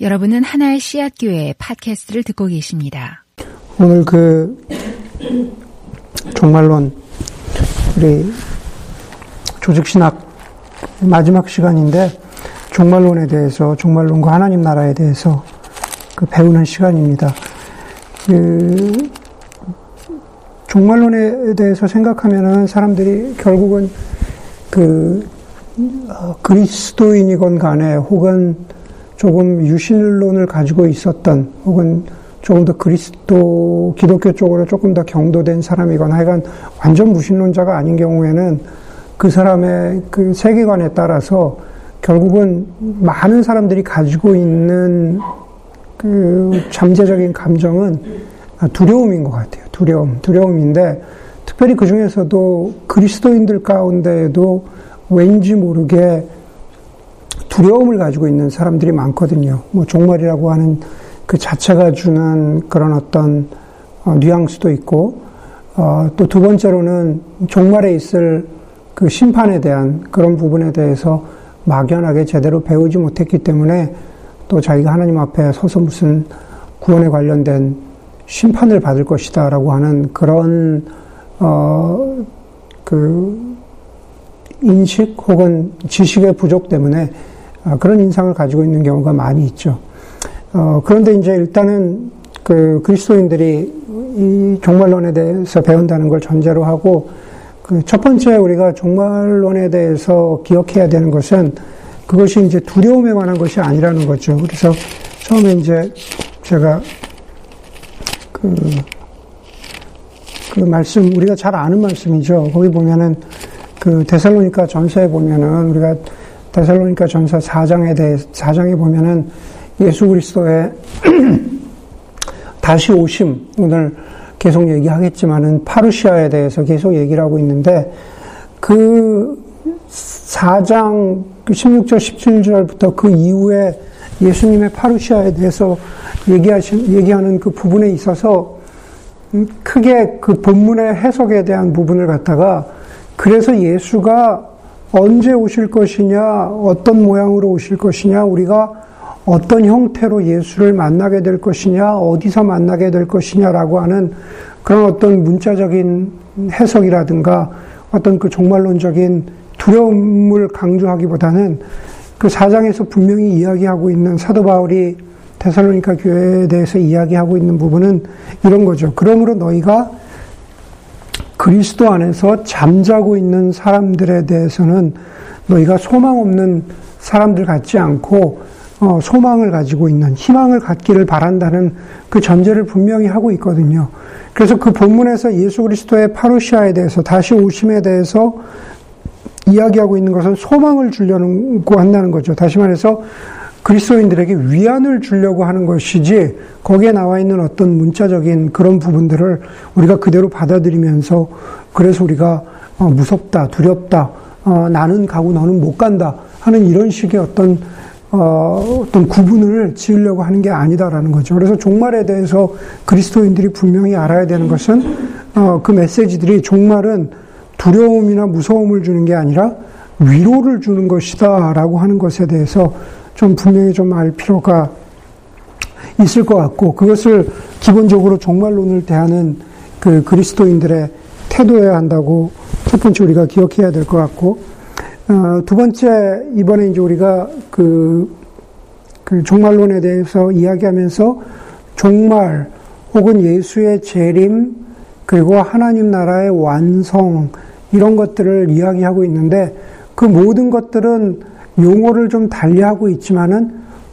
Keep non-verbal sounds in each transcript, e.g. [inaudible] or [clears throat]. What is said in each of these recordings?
여러분은 하나의 씨앗 교회 팟캐스트를 듣고 계십니다. 오늘 그 종말론 우리 조직 신학 마지막 시간인데 종말론에 대해서 종말론과 하나님 나라에 대해서 그 배우는 시간입니다. 그 종말론에 대해서 생각하면은 사람들이 결국은 그 어, 그리스도인이건 간에 혹은 조금 유신론을 가지고 있었던 혹은 조금 더 그리스도 기독교 쪽으로 조금 더 경도된 사람이거나 하여간 완전 무신론자가 아닌 경우에는 그 사람의 그 세계관에 따라서 결국은 많은 사람들이 가지고 있는 그 잠재적인 감정은 두려움인 것 같아요. 두려움. 두려움인데 특별히 그 중에서도 그리스도인들 가운데에도 왠지 모르게 두려움을 가지고 있는 사람들이 많거든요. 뭐 종말이라고 하는 그 자체가 주는 그런 어떤 어, 뉘앙스도 있고, 어, 또 두 번째로는 종말에 있을 그 심판에 대한 그런 부분에 대해서 막연하게 제대로 배우지 못했기 때문에 또 자기가 하나님 앞에 서서 무슨 구원에 관련된 심판을 받을 것이다 라고 하는 그런 어 그 인식 혹은 지식의 부족 때문에 아, 그런 인상을 가지고 있는 경우가 많이 있죠. 어, 그런데 이제 일단은 그 그리스도인들이 이 종말론에 대해서 배운다는 걸 전제로 하고 그 첫 번째 우리가 종말론에 대해서 기억해야 되는 것은 그것이 이제 두려움에 관한 것이 아니라는 거죠. 그래서 처음에 이제 제가 그, 그 말씀, 우리가 잘 아는 말씀이죠. 거기 보면은 그 데살로니카 전서에 보면은 우리가 데살로니카 전서 4장에 대해 4장에 보면은 예수 그리스도의 [clears throat] 다시 오심 오늘 계속 얘기하겠지만은 파루시아에 대해서 계속 얘기를 하고 있는데 그 4장 16절 그 17절부터 그 이후에 예수님의 파루시아에 대해서 얘기하신 얘기하는 그 부분에 있어서 크게 그 본문의 해석에 대한 부분을 갖다가 그래서 예수가 언제 오실 것이냐, 어떤 모양으로 오실 것이냐, 우리가 어떤 형태로 예수를 만나게 될 것이냐, 어디서 만나게 될 것이냐라고 하는 그런 어떤 문자적인 해석이라든가 어떤 그 종말론적인 두려움을 강조하기보다는 그 사장에서 분명히 이야기하고 있는 사도 바울이 데살로니카 교회에 대해서 이야기하고 있는 부분은 이런 거죠. 그러므로 너희가 그리스도 안에서 잠자고 있는 사람들에 대해서는 너희가 소망 없는 사람들 같지 않고 어, 소망을 가지고 있는 희망을 갖기를 바란다는 그 전제를 분명히 하고 있거든요. 그래서 그 본문에서 예수 그리스도의 파루시아에 대해서 다시 오심에 대해서 이야기하고 있는 것은 소망을 주려고 한다는 거죠. 다시 말해서 그리스도인들에게 위안을 주려고 하는 것이지 거기에 나와 있는 어떤 문자적인 그런 부분들을 우리가 그대로 받아들이면서 그래서 우리가 어, 무섭다, 두렵다, 어, 나는 가고 너는 못 간다 하는 이런 식의 어떤 어, 어떤 구분을 지으려고 하는 게 아니다라는 거죠. 그래서 종말에 대해서 그리스도인들이 분명히 알아야 되는 것은 그 메시지들이 종말은 두려움이나 무서움을 주는 게 아니라 위로를 주는 것이다라고 하는 것에 대해서 좀 분명히 좀 알 필요가 있을 것 같고 그것을 기본적으로 종말론을 대하는 그 그리스도인들의 태도여야 한다고 첫 번째 우리가 기억해야 될 것 같고 어, 두 번째 이번에 이제 우리가 그, 그 종말론에 대해서 이야기하면서 종말 혹은 예수의 재림 그리고 하나님 나라의 완성 이런 것들을 이야기하고 있는데 그 모든 것들은 용어를 좀 달리하고 있지만은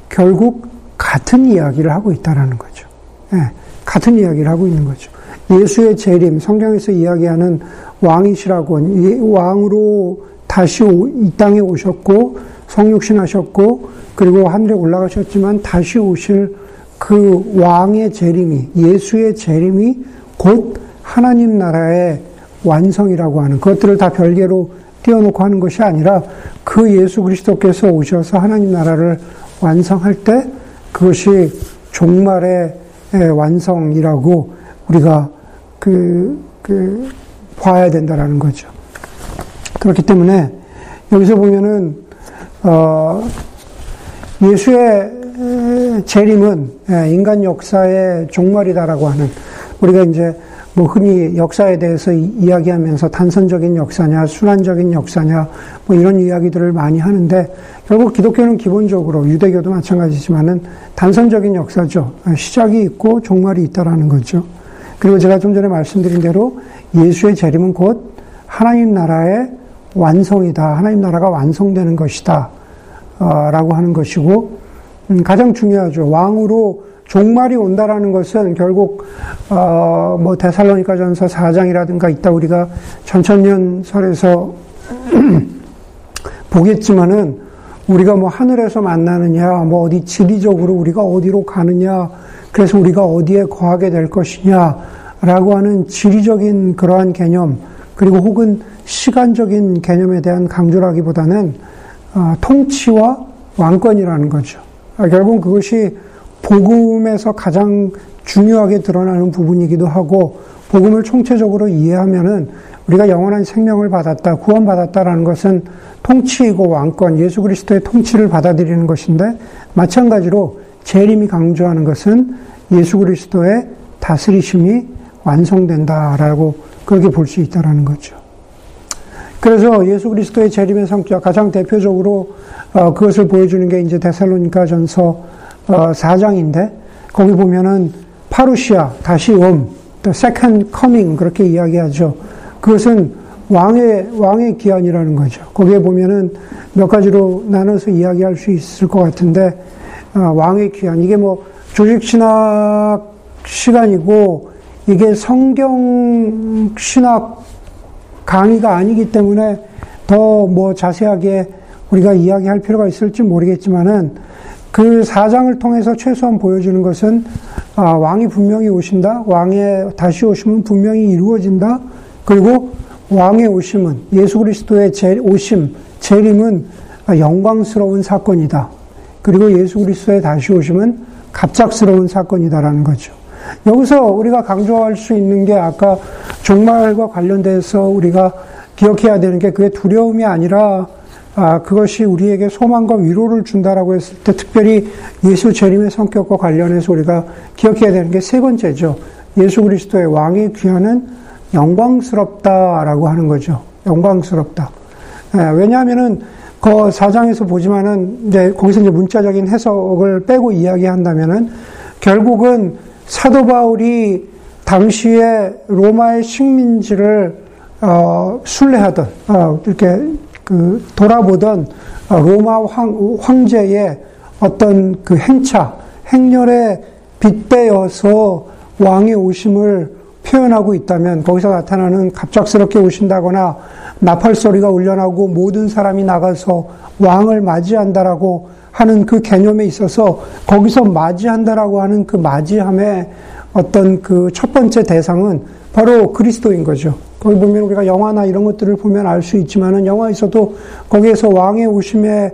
결국 같은 이야기를 하고 있다라는 거죠. 네, 같은 이야기를 하고 있는 거죠. 예수의 재림, 성경에서 이야기하는 왕이시라고 왕으로 다시 이 땅에 오셨고 성육신하셨고 그리고 하늘에 올라가셨지만 다시 오실 그 왕의 재림이 예수의 재림이 곧 하나님 나라의 완성이라고 하는 그것들을 다 별개로 띄워놓고 하는 것이 아니라 그 예수 그리스도께서 오셔서 하나님 나라를 완성할 때 그것이 종말의 완성이라고 우리가 그, 그, 봐야 된다라는 거죠. 그렇기 때문에 여기서 보면은, 어, 예수의 재림은 예, 인간 역사의 종말이다라고 하는 우리가 이제 뭐 흔히 역사에 대해서 이야기하면서 단선적인 역사냐, 순환적인 역사냐, 뭐 이런 이야기들을 많이 하는데 결국 기독교는 기본적으로 유대교도 마찬가지지만은 단선적인 역사죠. 시작이 있고 종말이 있다라는 거죠. 그리고 제가 좀 전에 말씀드린 대로 예수의 재림은 곧 하나님 나라의 완성이다. 하나님 나라가 완성되는 것이다. 어, 라고 하는 것이고, 음, 가장 중요하죠. 왕으로 종말이 온다라는 것은 결국 어, 뭐 데살로니가전서 4장이라든가 이따 우리가 전천년설에서 [clears throat] 보겠지만은 우리가 뭐 하늘에서 만나느냐, 뭐 어디 지리적으로 우리가 어디로 가느냐, 그래서 우리가 어디에 거하게 될 것이냐라고 하는 지리적인 그러한 개념, 그리고 혹은 시간적인 개념에 대한 강조라기보다는 어, 통치와 왕권이라는 거죠. 아, 결국 그것이 복음에서 가장 중요하게 드러나는 부분이기도 하고 복음을 총체적으로 이해하면은 우리가 영원한 생명을 받았다, 구원받았다라는 것은 통치이고 왕권, 예수 그리스도의 통치를 받아들이는 것인데 마찬가지로 재림이 강조하는 것은 예수 그리스도의 다스리심이 완성된다라고 그렇게 볼 수 있다라는 거죠. 그래서 예수 그리스도의 재림의 성격 가장 대표적으로 어, 그것을 보여주는 게 이제 데살로니가 전서 어, 4장인데 거기 보면은 파루시아 다시 옴, the second coming 그렇게 이야기하죠. 그것은 왕의 왕의 기한이라는 거죠. 거기에 보면은 몇 가지로 나눠서 이야기할 수 있을 것 같은데 어, 왕의 기한 이게 뭐 조직 신학 시간이고 이게 성경 신학 강의가 아니기 때문에 더 뭐 자세하게 우리가 이야기할 필요가 있을지 모르겠지만은 그 사장을 통해서 최소한 보여주는 것은 아, 왕이 분명히 오신다. 왕의 다시 오심은 분명히 이루어진다. 그리고 왕의 오심은 예수 그리스도의 오심, 재림은 영광스러운 사건이다. 그리고 예수 그리스도의 다시 오심은 갑작스러운 사건이다라는 거죠. 여기서 우리가 강조할 수 있는 게 아까 종말과 관련돼서 우리가 기억해야 되는 게 그게 두려움이 아니라 아, 그것이 우리에게 소망과 위로를 준다라고 했을 때 특별히 예수 재림의 성격과 관련해서 우리가 기억해야 되는 게 세 번째죠. 예수 그리스도의 왕의 귀환은 영광스럽다라고 하는 거죠. 영광스럽다. 예, 왜냐하면은 그 사장에서 보지만은 이제 거기서 이제 문자적인 해석을 빼고 이야기한다면은 결국은 사도 바울이 당시에 로마의 식민지를 어, 순례하던 어, 이렇게 그 돌아보던 어, 로마 황, 황제의 어떤 그 행차, 행렬에 빗대어서 왕의 오심을 표현하고 있다면 거기서 나타나는 갑작스럽게 오신다거나 나팔 소리가 울려나고 모든 사람이 나가서 왕을 맞이한다라고 하는 그 개념에 있어서 거기서 맞이한다라고 하는 그 맞이함의 어떤 그 첫 번째 대상은 바로 그리스도인 거죠. 거기 보면 우리가 영화나 이런 것들을 보면 알 수 있지만은 영화에서도 거기에서 왕의 오심에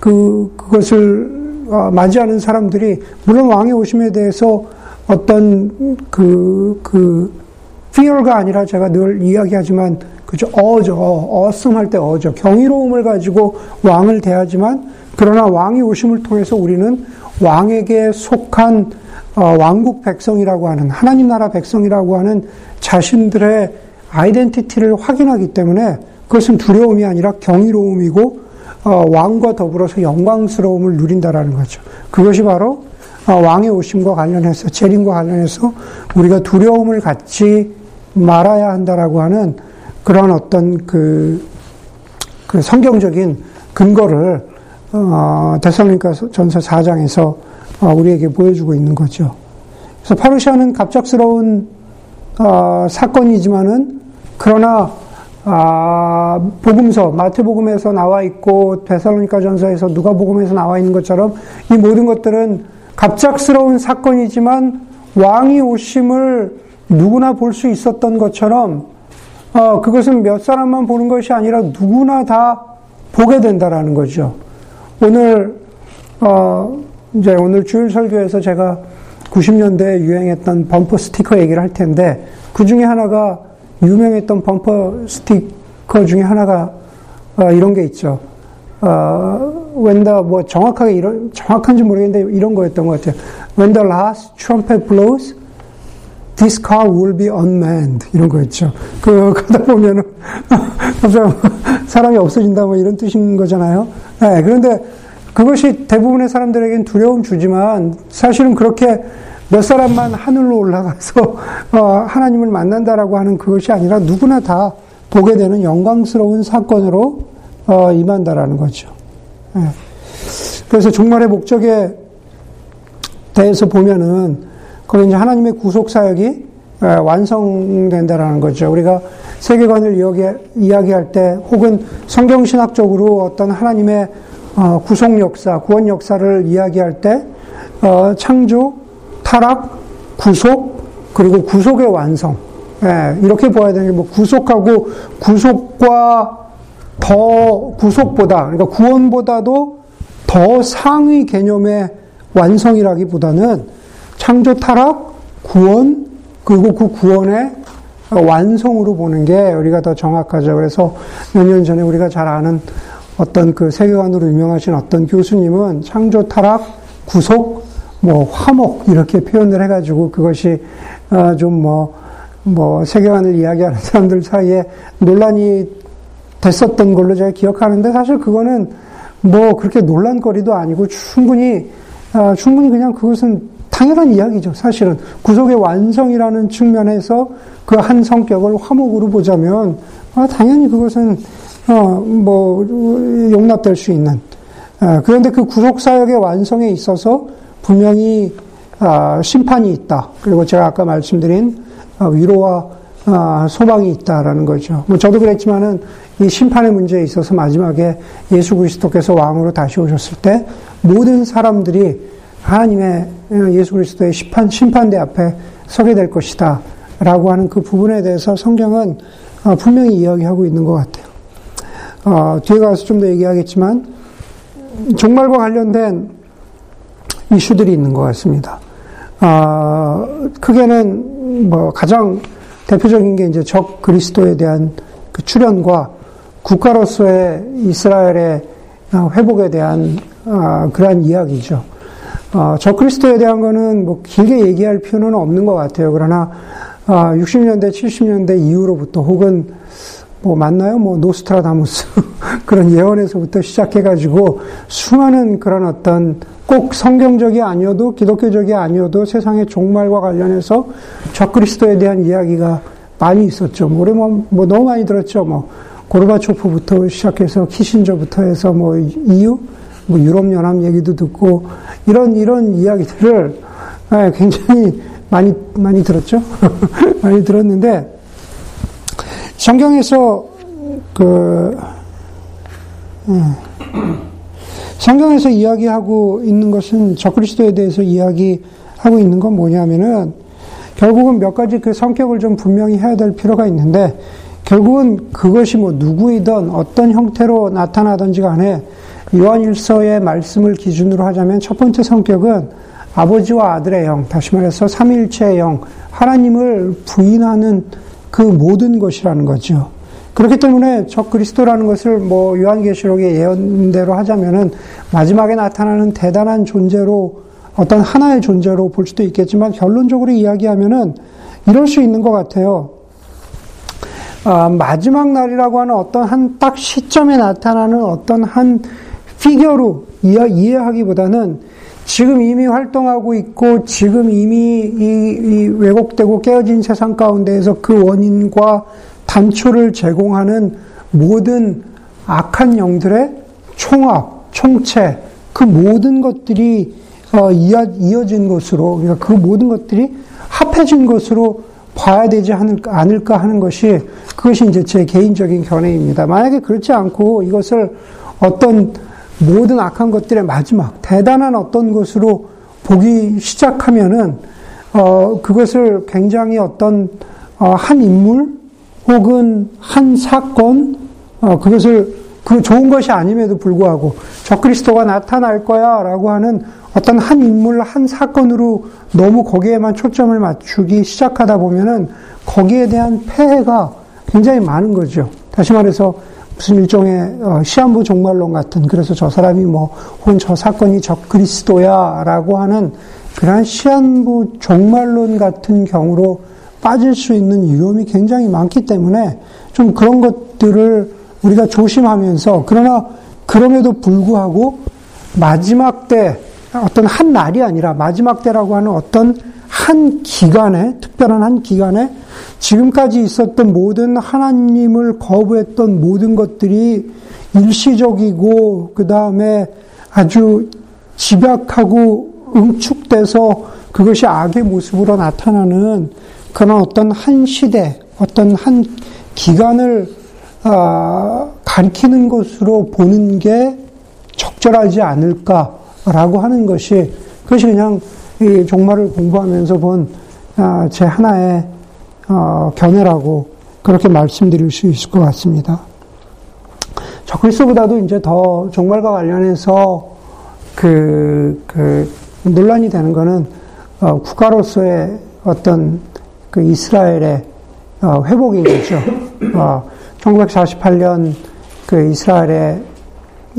그 그것을 어, 맞이하는 사람들이 물론 왕의 오심에 대해서 어떤 그, 그, fear가 아니라 제가 늘 이야기하지만, 그죠? 어죠. 어슴할 때 어죠. 경이로움을 가지고 왕을 대하지만, 그러나 왕이 오심을 통해서 우리는 왕에게 속한 어, 왕국 백성이라고 하는, 하나님 나라 백성이라고 하는 자신들의 아이덴티티를 확인하기 때문에 그것은 두려움이 아니라 경이로움이고 어, 왕과 더불어서 영광스러움을 누린다라는 거죠. 그것이 바로 어, 왕의 오심과 관련해서 재림과 관련해서 우리가 두려움을 갖지 말아야 한다라고 하는 그런 어떤 그, 그 성경적인 근거를 어, 데살로니가 전서 4장에서 어, 우리에게 보여주고 있는 거죠. 그래서 파루시아는 갑작스러운 어, 사건이지만은 그러나 아, 복음서 마태 복음에서 나와 있고 데살로니가 전서에서 누가 복음에서 나와 있는 것처럼 이 모든 것들은 갑작스러운 사건이지만 왕이 오심을 누구나 볼 수 있었던 것처럼 어, 그것은 몇 사람만 보는 것이 아니라 누구나 다 보게 된다라는 거죠. 오늘 어, 이제 오늘 주일 설교에서 제가 90년대에 유행했던 범퍼 스티커 얘기를 할 텐데 그 중에 하나가 유명했던 범퍼 스티커 중에 하나가 어, 이런 게 있죠. 어, when the, 뭐 정확하게 이런, 정확한지 모르겠는데 이런 거였던 것 같아요. When the last trumpet blows, this car will be unmanned. 이런 거였죠. 그, [laughs] 가다 보면은, 사람이 없어진다 뭐 이런 뜻인 거잖아요. 네, 그런데 그것이 대부분의 사람들에겐 두려움 주지만 사실은 그렇게 몇 사람만 하늘로 올라가서 [laughs] 어, 하나님을 만난다라고 하는 그것이 아니라 누구나 다 보게 되는 영광스러운 사건으로 어, 임한다라는 거죠. 예. 그래서 종말의 목적에 대해서 보면은 그건 이제 하나님의 구속 사역이 예, 완성된다라는 거죠. 우리가 세계관을 이야기, 할때 혹은 성경신학적으로 어떤 하나님의 어, 구속 역사, 구원 역사를 이야기할 때 어, 창조, 타락, 구속, 그리고 구속의 완성. 예, 이렇게 보아야 되는 게 뭐 구속하고 구속과 더 구속보다 그러니까 구원보다도 더 상위 개념의 완성이라기보다는 창조 타락 구원 그리고 그 구원의 완성으로 보는 게 우리가 더 정확하죠. 그래서 몇 년 전에 우리가 잘 아는 어떤 그 세계관으로 유명하신 어떤 교수님은 창조 타락 구속 뭐 화목 이렇게 표현을 해가지고 그것이 어 좀뭐뭐 뭐 세계관을 이야기하는 [laughs] 사람들 사이에 논란이 됐었던 걸로 제가 기억하는데 사실 그거는 뭐 그렇게 논란거리도 아니고 충분히 아, 충분히 그냥 그것은 당연한 이야기죠. 사실은 구속의 완성이라는 측면에서 그 한 성격을 화목으로 보자면 아, 당연히 그것은 어, 뭐 용납될 수 있는 아, 그런데 그 구속 사역의 완성에 있어서 분명히 아, 심판이 있다. 그리고 제가 아까 말씀드린 아, 위로와 아, 소망이 있다라는 거죠. 뭐 저도 그랬지만은 이 심판의 문제에 있어서 마지막에 예수 그리스도께서 왕으로 다시 오셨을 때 모든 사람들이 하나님의 예수 그리스도의 심판, 심판대 앞에 서게 될 것이다. 라고 하는 그 부분에 대해서 성경은 어, 분명히 이야기하고 있는 것 같아요. 어, 뒤에 가서 좀 더 얘기하겠지만, 종말과 관련된 이슈들이 있는 것 같습니다. 어, 크게는 뭐 가장 대표적인 게 이제 적 그리스도에 대한 그 출현과 국가로서의 이스라엘의 어, 회복에 대한 어, 그러한 이야기죠. 어, 적 그리스도에 대한 거는 뭐 길게 얘기할 필요는 없는 것 같아요. 그러나 60년대, 70년대 이후로부터 혹은 뭐 맞나요? 뭐 노스트라다무스 [laughs] 그런 예언에서부터 시작해가지고 수많은 그런 어떤 꼭 성경적이 아니어도 기독교적이 아니어도 세상의 종말과 관련해서 적그리스도에 대한 이야기가 많이 있었죠. 뭐 우리 뭐, 뭐 너무 많이 들었죠. 뭐 고르바초프부터 시작해서 키신저부터 해서 뭐 EU, 뭐 유럽 연합 얘기도 듣고 이런 이런 이야기들을 예, 굉장히 많이 많이 들었죠. [laughs] 많이 들었는데 성경에서 그 음, 성경에서 이야기하고 있는 것은 적그리스도에 대해서 이야기하고 있는 건 뭐냐면은 결국은 몇 가지 그 성격을 좀 분명히 해야 될 필요가 있는데 결국은 그것이 뭐 누구이든 어떤 형태로 나타나든지 간에 요한일서의 말씀을 기준으로 하자면 첫 번째 성격은 아버지와 아들의 영, 다시 말해서 삼일체의 영, 하나님을 부인하는 그 모든 것이라는 거죠. 그렇기 때문에 저 그리스도라는 것을 뭐 요한계시록의 예언대로 하자면은 마지막에 나타나는 대단한 존재로 어떤 하나의 존재로 볼 수도 있겠지만 결론적으로 이야기하면은 이럴 수 있는 것 같아요. 아, 마지막 날이라고 하는 어떤 한 딱 시점에 나타나는 어떤 한 피겨로 이해, 하기보다는 지금 이미 활동하고 있고 지금 이미 이, 이 왜곡되고 깨어진 세상 가운데에서 그 원인과 단초를 제공하는 모든 악한 영들의 총합, 총체, 그 모든 것들이 어, 이어진 것으로, 그러니까 그 모든 것들이 합해진 것으로 봐야 되지 않을까 하는 것이 그것이 이제 제 개인적인 견해입니다. 만약에 그렇지 않고 이것을 어떤 모든 악한 것들의 마지막 대단한 어떤 것으로 보기 시작하면은 어 그것을 굉장히 어떤 어 한 인물 혹은 한 사건 어 그것을 그 좋은 것이 아님에도 불구하고 적그리스도가 나타날 거야 라고 하는 어떤 한 인물, 한 사건으로 너무 거기에만 초점을 맞추기 시작하다 보면은 거기에 대한 폐해가 굉장히 많은 거죠. 다시 말해서 무슨 일종의 어, 시한부 종말론 같은 그래서 저 사람이 뭐 혹은 저 사건이 적 그리스도야라고 하는 그러한 시한부 종말론 같은 경우로 빠질 수 있는 위험이 굉장히 많기 때문에 좀 그런 것들을 우리가 조심하면서 그러나 그럼에도 불구하고 마지막 때 어떤 한 날이 아니라 마지막 때라고 하는 어떤 한 기간에 특별한 한 기간에 지금까지 있었던 모든 하나님을 거부했던 모든 것들이 일시적이고 그 다음에 아주 집약하고 응축돼서 그것이 악의 모습으로 나타나는 그런 어떤 한 시대, 어떤 한 기간을 어, 가리키는 것으로 보는 게 적절하지 않을까라고 하는 것이 그것이 그냥 이 종말을 공부하면서 본제 아, 하나의 어, 견해라고 그렇게 말씀드릴 수 있을 것 같습니다. 저 그리스보다도 이제 더 종말과 관련해서 그, 그 논란이 되는 거는 어, 국가로서의 어떤 그 이스라엘의 어, 회복인 거죠. 어, 1948년 그 이스라엘의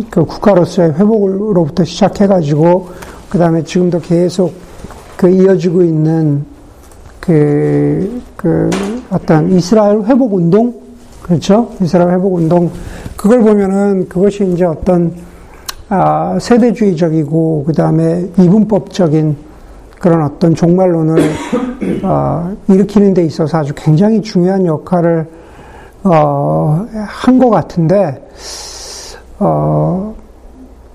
그 국가로서의 회복으로부터 시작해가지고 그 다음에 지금도 계속 그 이어지고 있는 그, 그 어떤 이스라엘 회복 운동 그렇죠? 이스라엘 회복 운동 그걸 보면은 그것이 이제 어떤 아, 세대주의적이고 그 다음에 이분법적인 그런 어떤 종말론을 [coughs] 어, 일으키는 데 있어서 아주 굉장히 중요한 역할을 어, 한 것 같은데 어,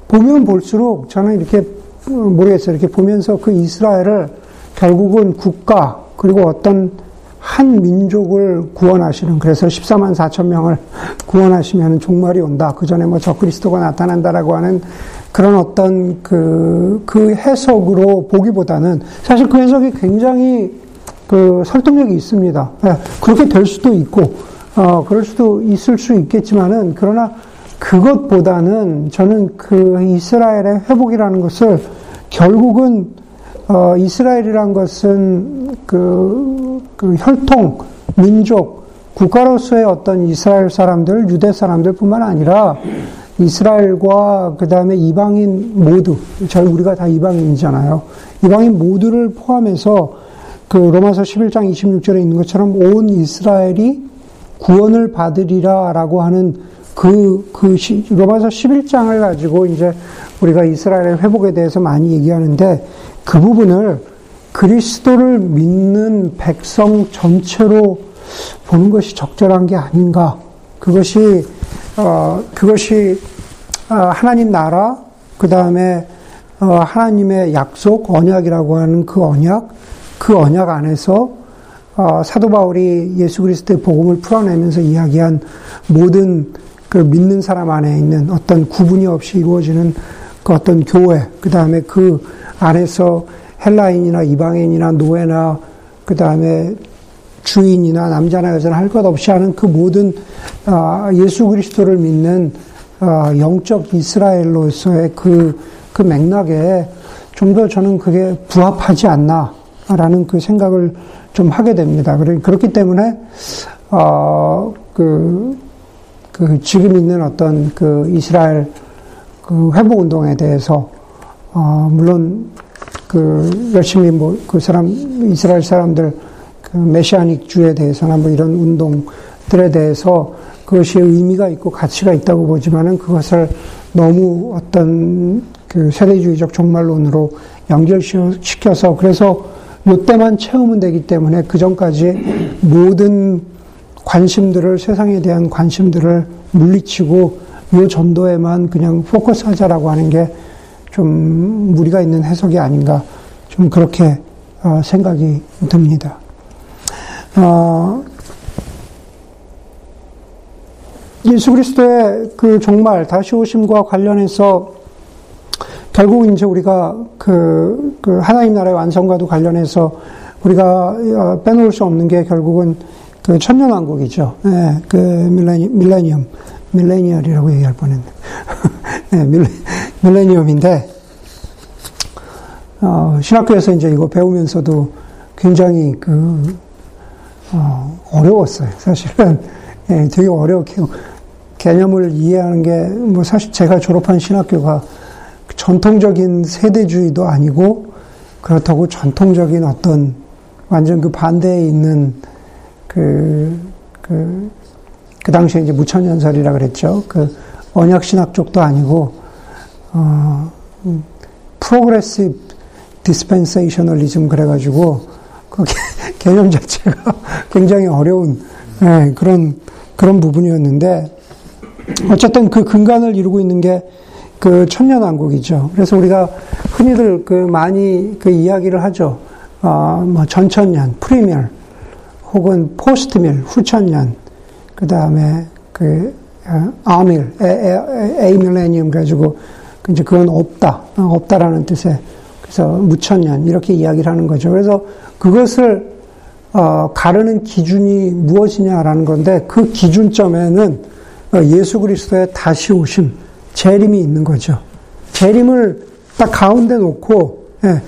보면 볼수록 저는 이렇게 모르겠어요. 이렇게 보면서 그 이스라엘을 결국은 국가 그리고 어떤 한 민족을 구원하시는 그래서 14만 4천 명을 [laughs] 구원하시면 종말이 온다. 그 전에 뭐 적그리스도가 나타난다라고 하는 그런 어떤 그, 그 해석으로 보기보다는 사실 그 해석이 굉장히 그 설득력이 있습니다. 네, 그렇게 될 수도 있고, 어, 그럴 수도 있을 수 있겠지만은, 그러나 그것보다는 저는 그 이스라엘의 회복이라는 것을 결국은 어, 이스라엘이란 것은 그, 그 혈통, 민족, 국가로서의 어떤 이스라엘 사람들, 유대 사람들뿐만 아니라 이스라엘과 그 다음에 이방인 모두, 저희 우리가 다 이방인이잖아요. 이방인 모두를 포함해서 그 로마서 11장 26절에 있는 것처럼 온 이스라엘이 구원을 받으리라 라고 하는 그, 그 시, 로마서 11장을 가지고 이제 우리가 이스라엘의 회복에 대해서 많이 얘기하는데 그 부분을 그리스도를 믿는 백성 전체로 보는 것이 적절한 게 아닌가. 그것이, 어, 그것이, 어, 하나님 나라, 그 다음에, 어, 하나님의 약속, 언약이라고 하는 그 언약, 그 언약 안에서, 어, 사도 바울이 예수 그리스도의 복음을 풀어내면서 이야기한 모든 그 믿는 사람 안에 있는 어떤 구분이 없이 이루어지는 그 어떤 교회, 그 다음에 그 안에서 헬라인이나 이방인이나 노예나 그 다음에 주인이나 남자나 여자나 할 것 없이 하는 그 모든 아, 예수 그리스도를 믿는 아, 영적 이스라엘로서의 그, 그 맥락에 좀 더 저는 그게 부합하지 않나라는 그 생각을 좀 하게 됩니다. 그렇기 때문에, 어, 그, 그 지금 있는 어떤 그 이스라엘 그 회복 운동에 대해서 어 물론 그 열심히 뭐 그 사람 이스라엘 사람들 그 메시아닉 주에 대해서나 뭐 이런 운동들에 대해서 그것이 의미가 있고 가치가 있다고 보지만은 그것을 너무 어떤 그 세대주의적 종말론으로 연결시켜서 그래서 요때만 채우면 되기 때문에 그 전까지 모든 관심들을 세상에 대한 관심들을 물리치고 요 전도에만 그냥 포커스하자라고 하는 게 좀 무리가 있는 해석이 아닌가 좀 그렇게 어, 생각이 듭니다. 어, 예수 그리스도의 그 종말 다시 오심과 관련해서 결국 이제 우리가 그, 그 하나님 나라의 완성과도 관련해서 우리가 어, 빼놓을 수 없는 게 결국은 그 천년왕국이죠. 네, 그 밀레니, 밀레니엄, 밀레니얼이라고 얘기할 뻔했네. 네, [laughs] 밀레, 밀레니엄인데, 어, 신학교에서 이제 이거 배우면서도 굉장히 그, 어, 어려웠어요. 사실은. 예, 되게 어렵게. 개념을 이해하는 게 뭐 사실 제가 졸업한 신학교가 전통적인 세대주의도 아니고 그렇다고 전통적인 어떤 완전 그 반대에 있는 그, 그, 그 당시에 이제 무천년설이라 그랬죠. 그 언약 신학 쪽도 아니고, 어, progressive dispensationalism 그래가지고 그 [laughs] 개념 자체가 [laughs] 굉장히 어려운 네, 그런 그런 부분이었는데 어쨌든 그 근간을 이루고 있는 게 그 천년왕국이죠. 그래서 우리가 흔히들 그 많이 그 이야기를 하죠. 어, 뭐 전천년, premill, 혹은 postmill, 후천년, 그 다음에 그 어, amill, amillennium 가지고 이제 그건 없다, 어, 없다라는 뜻의 그래서 무천년 이렇게 이야기를 하는 거죠. 그래서 그것을 어, 가르는 기준이 무엇이냐라는 건데 그 기준점에는 어, 예수 그리스도의 다시 오심, 재림이 있는 거죠. 재림을 딱 가운데 놓고, 예,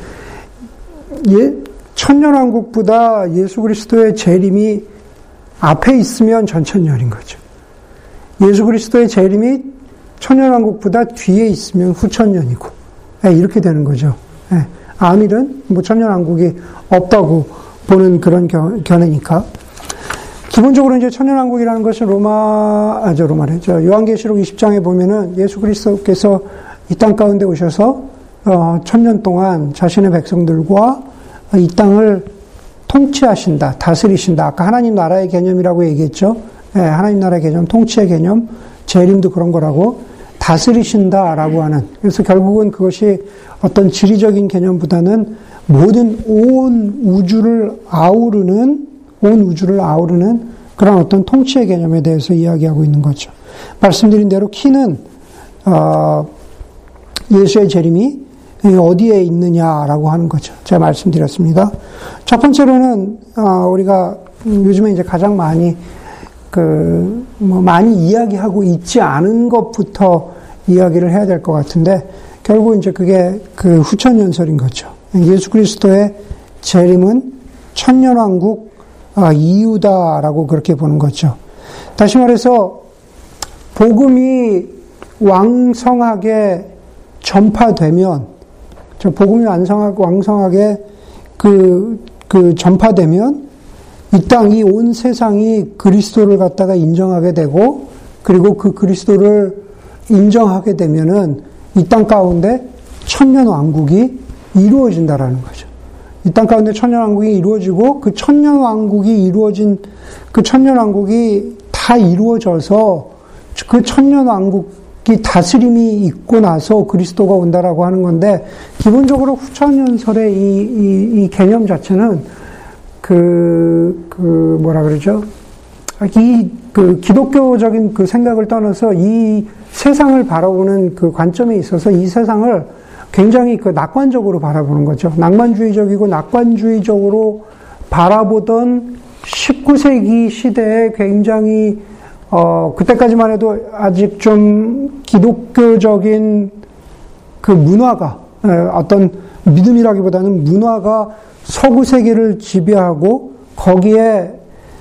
예, 천년왕국보다 예수 그리스도의 재림이 앞에 있으면 전천년인 거죠. 예수 그리스도의 재림이 천년왕국보다 뒤에 있으면 후천년이고, 예, 이렇게 되는 거죠. 예, 아밀은 뭐 천년왕국이 없다고 보는 그런 견해니까. 기본적으로 이제 천년왕국이라는 것은 로마, 아, 저 로마래. 저 요한계시록 20장에 보면은 예수 그리스도께서 이 땅 가운데 오셔서, 어, 천년 동안 자신의 백성들과 이 땅을 통치하신다, 다스리신다. 아까 하나님 나라의 개념이라고 얘기했죠. 예, 하나님 나라의 개념, 통치의 개념, 재림도 그런 거라고 다스리신다라고 하는. 그래서 결국은 그것이 어떤 지리적인 개념보다는 모든 온 우주를 아우르는 온 우주를 아우르는 그런 어떤 통치의 개념에 대해서 이야기하고 있는 거죠. 말씀드린 대로 키는 어, 예수의 재림이 어디에 있느냐라고 하는 거죠. 제가 말씀드렸습니다. 첫 번째로는 어, 우리가 요즘에 이제 가장 많이 그 뭐 많이 이야기하고 있지 않은 것부터 이야기를 해야 될 것 같은데 결국 이제 그게 그 후천 연설인 거죠. 예수 그리스도의 재림은 천년 왕국 아, 이유다라고 그렇게 보는 거죠. 다시 말해서 복음이 왕성하게 전파되면 저 복음이 왕성하게, 왕성하게 그, 그 전파되면 이 땅, 이 온 세상이 그리스도를 갖다가 인정하게 되고 그리고 그 그리스도를 인정하게 되면은 이 땅 가운데 천년 왕국이 이루어진다라는 거죠. 이 땅 가운데 천년 왕국이 이루어지고 그 천년 왕국이 이루어진 그 천년 왕국이 다 이루어져서 그 천년 왕국 이 다스림이 있고 나서 그리스도가 온다라고 하는 건데 기본적으로 후천연설의 이, 이, 이 개념 자체는 그, 그 뭐라 그러죠? 이 그 기독교적인 그 생각을 떠나서 이 세상을 바라보는 그 관점에 있어서 이 세상을 굉장히 그 낙관적으로 바라보는 거죠. 낭만주의적이고 낙관주의적으로 바라보던 19세기 시대에 굉장히 어 그때까지만 해도 아직 좀 기독교적인 그 문화가 어떤 믿음이라기보다는 문화가 서구 세계를 지배하고 거기에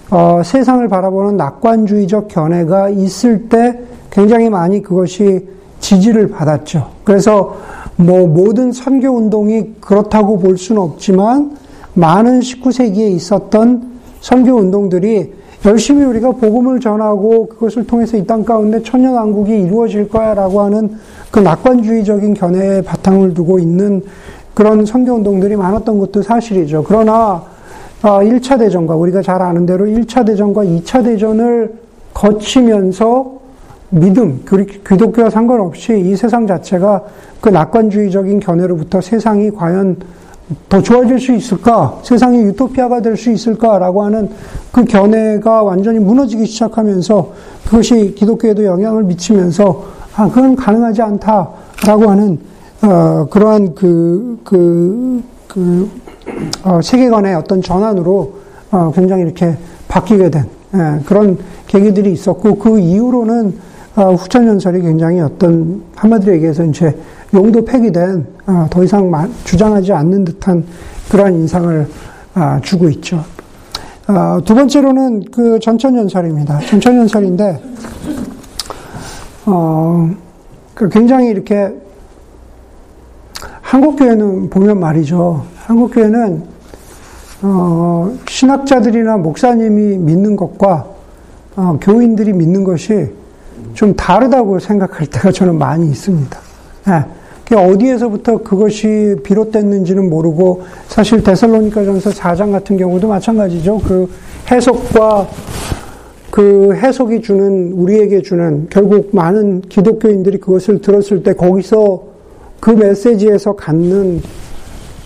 어 세상을 바라보는 낙관주의적 견해가 있을 때 굉장히 많이 그것이 지지를 받았죠. 그래서 뭐 모든 선교 운동이 그렇다고 볼 수는 없지만 많은 19세기에 있었던 선교 운동들이 열심히 우리가 복음을 전하고 그것을 통해서 이 땅 가운데 천년 왕국이 이루어질 거야라고 하는 그 낙관주의적인 견해에 바탕을 두고 있는 그런 선교 운동들이 많았던 것도 사실이죠. 그러나 1차 아, 대전과 우리가 잘 아는 대로 1차 대전과 2차 대전을 거치면서 믿음, 기독교와 상관없이 이 세상 자체가 그 낙관주의적인 견해로부터 세상이 과연 더 좋아질 수 있을까? 세상이 유토피아가 될 수 있을까라고 하는 그 견해가 완전히 무너지기 시작하면서 그것이 기독교에도 영향을 미치면서 아, 그건 가능하지 않다라고 하는 어, 그러한 그, 그, 그, 어, 세계관의 어떤 전환으로 어, 굉장히 이렇게 바뀌게 된 예, 그런 계기들이 있었고 그 이후로는 어, 후천연설이 굉장히 어떤 한마디로 얘기해서 이제 용도 폐기된 어, 더 이상 주장하지 않는 듯한 그러한 인상을 아, 주고 있죠. 어, 두 번째로는 그 전천연설입니다. 전천연설인데 어, 그 굉장히 이렇게 한국 교회는 보면 말이죠. 한국 교회는 어, 신학자들이나 목사님이 믿는 것과 어, 교인들이 믿는 것이 좀 다르다고 생각할 때가 저는 많이 있습니다. 네. 어디에서부터 그것이 비롯됐는지는 모르고 사실 데살로니가전서 4장 같은 경우도 마찬가지죠. 그 해석과 그 해석이 주는 우리에게 주는 결국 많은 기독교인들이 그것을 들었을 때 거기서 그 메시지에서 갖는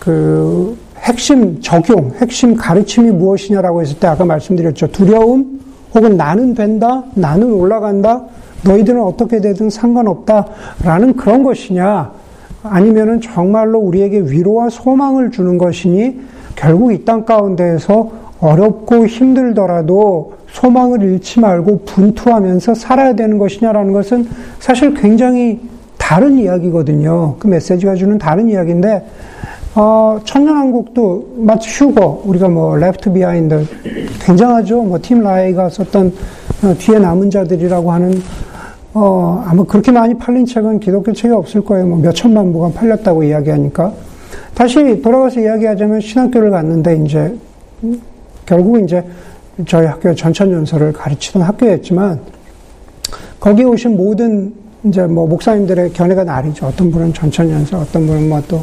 그 핵심 적용, 핵심 가르침이 무엇이냐라고 했을 때 아까 말씀드렸죠. 두려움 혹은 나는 된다, 나는 올라간다, 너희들은 어떻게 되든 상관없다 라는 그런 것이냐 아니면은 정말로 우리에게 위로와 소망을 주는 것이니 결국 이 땅 가운데에서 어렵고 힘들더라도 소망을 잃지 말고 분투하면서 살아야 되는 것이냐라는 것은 사실 굉장히 다른 이야기거든요. 그 메시지가 주는 다른 이야기인데, 어, 천년왕국도 마치 휴거, 우리가 뭐, Left Behind, 굉장하죠. 뭐, 팀 라헤이가 썼던 어, 뒤에 남은 자들이라고 하는 어, 아마 그렇게 많이 팔린 책은 기독교 책이 없을 거예요. 뭐 몇천만 부가 팔렸다고 이야기하니까. 다시 돌아가서 이야기하자면 신학교를 갔는데 이제, 결국 이제 저희 학교 전천연설을 가르치던 학교였지만, 거기 오신 모든 이제 뭐 목사님들의 견해가 나리죠. 어떤 분은 전천연설, 어떤 분은 뭐 또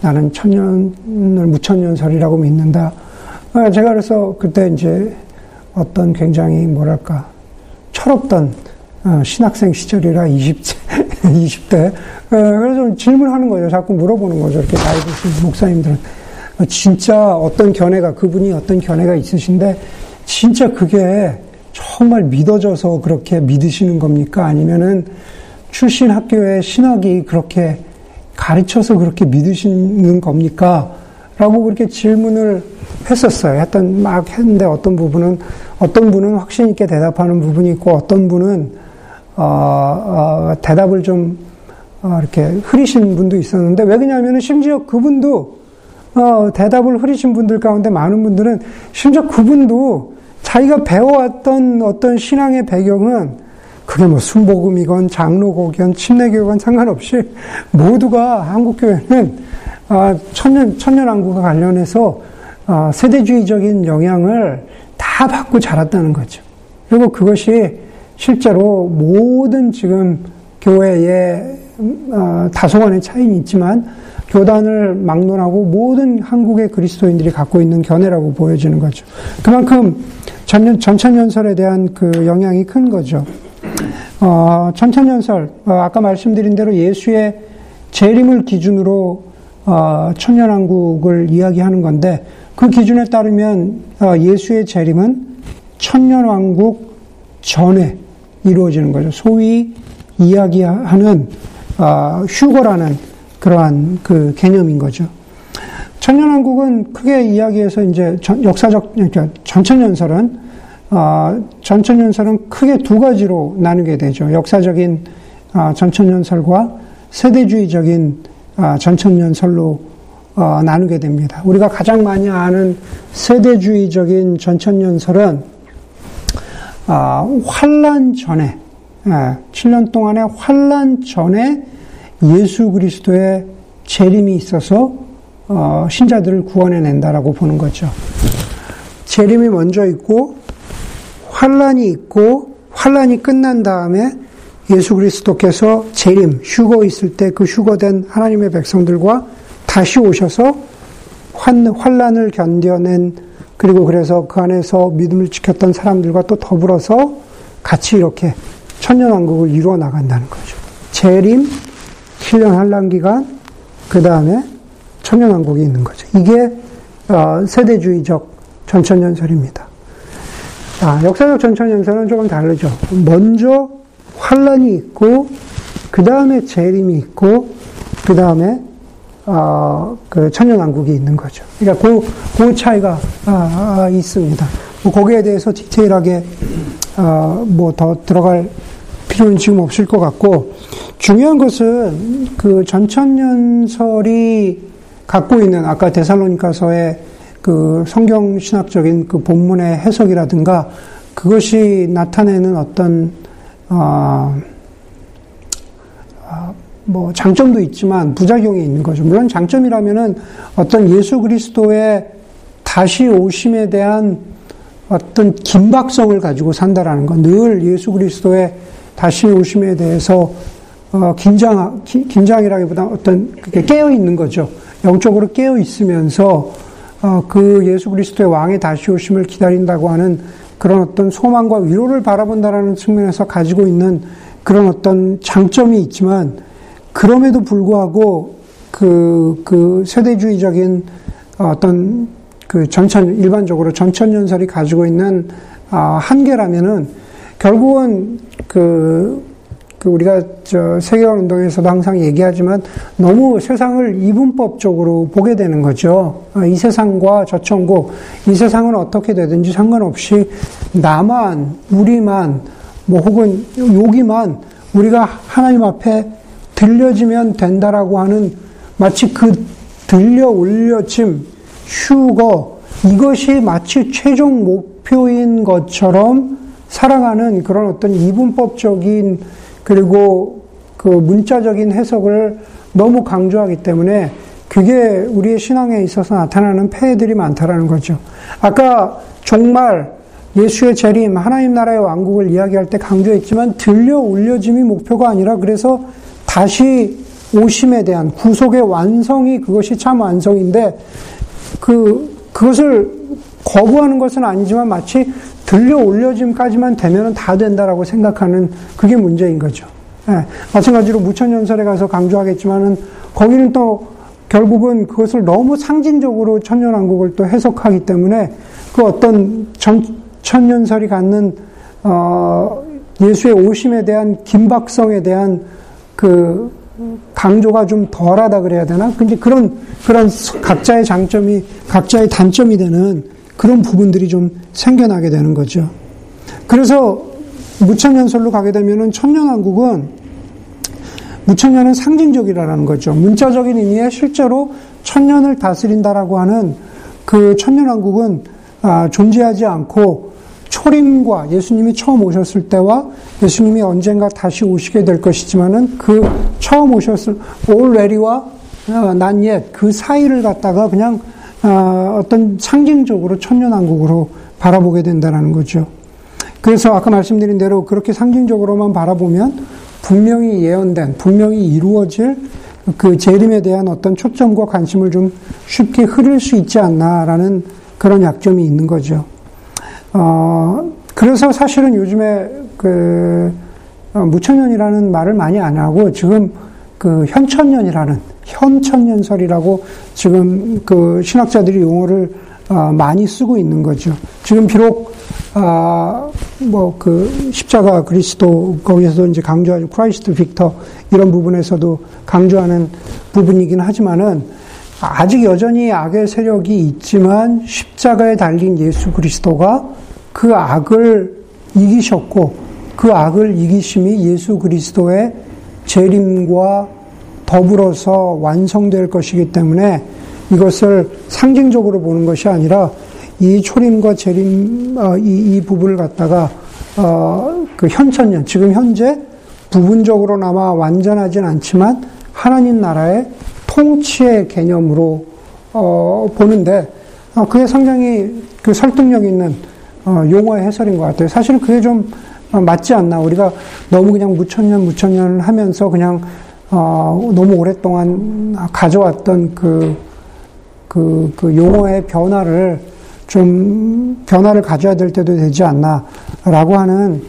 나는 천년을 무천연설이라고 믿는다. 어, 제가 그래서 그때 이제 어떤 굉장히 뭐랄까, 철없던 어, 신학생 시절이라 20, 20대. [laughs] 어, 그래서 질문하는 거죠. 자꾸 물어보는 거죠. 이렇게 나이 드신 목사님들은. 어, 진짜 어떤 견해가, 그분이 어떤 견해가 있으신데, 진짜 그게 정말 믿어져서 그렇게 믿으시는 겁니까? 아니면은 출신 학교의 신학이 그렇게 가르쳐서 그렇게 믿으시는 겁니까? 라고 그렇게 질문을 했었어요. 했던, 막 했는데 어떤 부분은, 어떤 분은 확신 있게 대답하는 부분이 있고 어떤 분은 어, 어, 대답을 좀 어, 이렇게 흐리신 분도 있었는데 왜 그러냐면은 심지어 그분도 어, 대답을 흐리신 분들 가운데 많은 분들은 심지어 그분도 자기가 배워왔던 어떤 신앙의 배경은 그게 뭐 순복음이건 장로고건 침례교건 상관없이 모두가 한국교회는 어, 천년 천년왕국과 관련해서 어, 세대주의적인 영향을 다 받고 자랐다는 거죠. 그리고 그것이 실제로 모든 지금 교회에 어, 다소간의 차이는 있지만 교단을 막론하고 모든 한국의 그리스도인들이 갖고 있는 견해라고 보여지는 거죠. 그만큼 전년, 전천연설에 대한 그 영향이 큰 거죠. 어, 전천연설, 어, 아까 말씀드린 대로 예수의 재림을 기준으로 어, 천년왕국을 이야기하는 건데 그 기준에 따르면 어, 예수의 재림은 천년왕국 전에 이루어지는 거죠. 소위 이야기하는 어, 휴거라는 그러한 그 개념인 거죠. 천년왕국은 크게 이야기해서 이제 전, 역사적 그러니까 전천연설은 어, 전천연설은 크게 두 가지로 나누게 되죠. 역사적인 어, 전천연설과 세대주의적인 어, 전천연설로 어, 나누게 됩니다. 우리가 가장 많이 아는 세대주의적인 전천연설은 아, 환란 전에 아, 7년 동안의 환란 전에 예수 그리스도의 재림이 있어서 어, 신자들을 구원해낸다라고 보는 거죠. 재림이 먼저 있고 환란이 있고 환란이 끝난 다음에 예수 그리스도께서 재림 휴거 있을 때 그 휴거된 하나님의 백성들과 다시 오셔서 환, 환란을 견뎌낸 그리고 그래서 그 안에서 믿음을 지켰던 사람들과 또 더불어서 같이 이렇게 천년왕국을 이루어 나간다는 거죠. 재림, 7년 한란 기간, 그 다음에 천년왕국이 있는 거죠. 이게 어, 세대주의적 전천연설입니다. 아, 역사적 전천연설은 조금 다르죠. 먼저 환란이 있고, 그 다음에 재림이 있고, 그 다음에 어, 그 천년왕국이 있는 거죠. 그러니까 그, 그 차이가 아, 아, 있습니다. 뭐 거기에 대해서 디테일하게 어, 뭐더 들어갈 필요는 지금 없을 것 같고 중요한 것은 그 전천년설이 갖고 있는 아까 데살로니카서의 그 성경 신학적인 그 본문의 해석이라든가 그것이 나타내는 어떤 어, 아, 뭐 장점도 있지만 부작용이 있는 거죠. 물론 장점이라면은 어떤 예수 그리스도의 다시 오심에 대한 어떤 긴박성을 가지고 산다라는 것. 늘 예수 그리스도의 다시 오심에 대해서 어, 긴장, 긴장이라기보다 어떤 깨어 있는 거죠. 영적으로 깨어 있으면서 어, 그 예수 그리스도의 왕의 다시 오심을 기다린다고 하는 그런 어떤 소망과 위로를 바라본다라는 측면에서 가지고 있는 그런 어떤 장점이 있지만 그럼에도 불구하고 그, 그 세대주의적인 어떤 그 전천, 일반적으로 전천연설이 가지고 있는 아, 한계라면은 결국은 그, 그 우리가 저 세계관 운동에서도 항상 얘기하지만 너무 세상을 이분법적으로 보게 되는 거죠. 아, 이 세상과 저 천국, 이 세상은 어떻게 되든지 상관없이 나만, 우리만, 뭐 혹은 여기만 우리가 하나님 앞에 들려지면 된다라고 하는 마치 그 들려 올려짐, 휴거, 이것이 마치 최종 목표인 것처럼 살아가는 그런 어떤 이분법적인 그리고 그 문자적인 해석을 너무 강조하기 때문에 그게 우리의 신앙에 있어서 나타나는 폐해들이 많다라는 거죠. 아까 정말 예수의 재림, 하나님 나라의 왕국을 이야기할 때 강조했지만 들려 올려짐이 목표가 아니라 그래서 다시 오심에 대한 구속의 완성이 그것이 참 완성인데 그 그것을 거부하는 것은 아니지만 마치 들려 올려짐까지만 되면 다 된다라고 생각하는 그게 문제인 거죠. 예, 마찬가지로 무천연설에 가서 강조하겠지만은 거기는 또 결국은 그것을 너무 상징적으로 천년왕국을 또 해석하기 때문에 그 어떤 전, 천년설이 갖는 어, 예수의 오심에 대한 긴박성에 대한 그 강조가 좀 덜하다 그래야 되나? 근데 그런 그런 각자의 장점이 각자의 단점이 되는 그런 부분들이 좀 생겨나게 되는 거죠. 그래서 무천년설로 가게 되면은 천년왕국은 무천년은 상징적이라는 거죠. 문자적인 의미에 실제로 천년을 다스린다라고 하는 그 천년왕국은 아, 존재하지 않고 초림과 예수님이 처음 오셨을 때와 예수님이 언젠가 다시 오시게 될 것이지만은 그 처음 오셨을 already와 난옛 그 사이를 갖다가 그냥 어, 어떤 상징적으로 천년왕국으로 바라보게 된다는 거죠. 그래서 아까 말씀드린 대로 그렇게 상징적으로만 바라보면 분명히 예언된, 분명히 이루어질 그 재림에 대한 어떤 초점과 관심을 좀 쉽게 흐릴 수 있지 않나라는 그런 약점이 있는 거죠. 어, 그래서 사실은 요즘에 그 어, 무천년이라는 말을 많이 안 하고 지금 그 현천년이라는 현천년설이라고 지금 그 신학자들이 용어를 어, 많이 쓰고 있는 거죠. 지금 비록 아, 뭐, 그, 십자가 그리스도, 거기에서도 이제 강조하죠. Christ Victor, 이런 부분에서도 강조하는 부분이긴 하지만은, 아직 여전히 악의 세력이 있지만, 십자가에 달린 예수 그리스도가 그 악을 이기셨고 그 악을 이기심이 예수 그리스도의 재림과 더불어서 완성될 것이기 때문에 이것을 상징적으로 보는 것이 아니라 이 초림과 재림 어, 이, 이 부분을 갖다가 어, 그 현천년 지금 현재 부분적으로나마 완전하진 않지만 하나님 나라의 통치의 개념으로 어, 보는데 어, 그게 상당히 그 설득력 있는 어, 용어의 해설인 것 같아요. 사실은 그게 좀 어, 맞지 않나. 우리가 너무 그냥 무천년 무천년 하면서 그냥 어, 너무 오랫동안 가져왔던 그, 그, 그 용어의 변화를 좀 변화를 가져야 될 때도 되지 않나라고 하는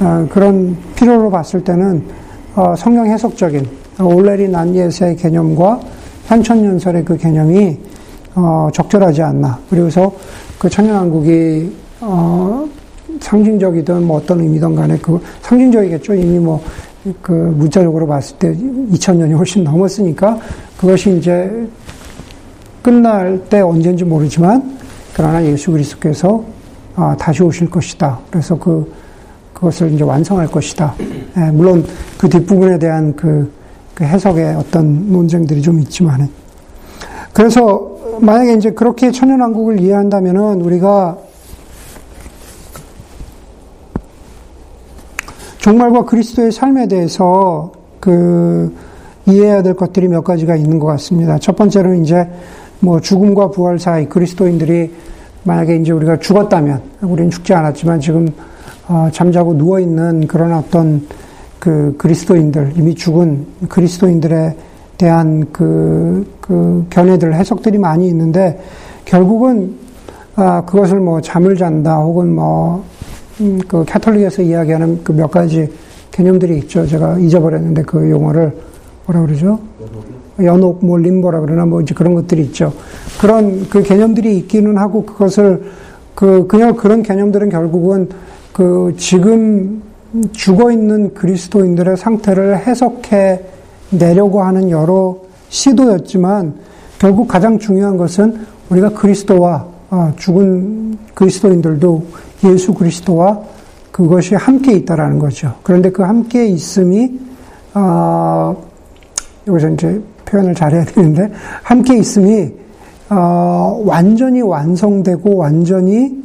어, 그런 필요로 봤을 때는 어, 성경 해석적인 올레리 난예의 개념과 현천연설의 그 개념이 어, 적절하지 않나. 그리고서 그 천년왕국이 어, 상징적이든 뭐 어떤 의미든 간에 그 상징적이겠죠. 이미 뭐 그 문자적으로 봤을 때 2000년이 훨씬 넘었으니까 그것이 이제 끝날 때 언제인지 모르지만 그러나 예수 그리스도께서 아, 다시 오실 것이다. 그래서 그 그것을 이제 완성할 것이다. 예, 물론 그 뒷부분에 대한 그, 그 해석의 어떤 논쟁들이 좀 있지만은 그래서 만약에 이제 그렇게 천연왕국을 이해한다면은 우리가 종말과 그리스도의 삶에 대해서 그 이해해야 될 것들이 몇 가지가 있는 것 같습니다. 첫 번째로는 이제 뭐 죽음과 부활 사이 그리스도인들이 만약에 이제 우리가 죽었다면 우리는 죽지 않았지만 지금 어, 잠자고 누워 있는 그런 어떤 그 그리스도인들 이미 죽은 그리스도인들에 대한 그, 그 견해들 해석들이 많이 있는데 결국은 아, 그것을 뭐 잠을 잔다 혹은 뭐, 음, 그 캐톨릭에서 이야기하는 그 몇 가지 개념들이 있죠. 제가 잊어버렸는데 그 용어를 뭐라 그러죠? 연옥, 뭐, 림보라 그러나 뭐 이제 그런 것들이 있죠. 그런 그 개념들이 있기는 하고 그것을 그, 그냥 그런 개념들은 결국은 그 지금 죽어 있는 그리스도인들의 상태를 해석해 내려고 하는 여러 시도였지만 결국 가장 중요한 것은 우리가 그리스도와 아, 죽은 그리스도인들도 예수 그리스도와 그것이 함께 있다라는 거죠. 그런데 그 함께 있음이 어, 여기서 이제 표현을 잘해야 되는데 함께 있음이 어, 완전히 완성되고 완전히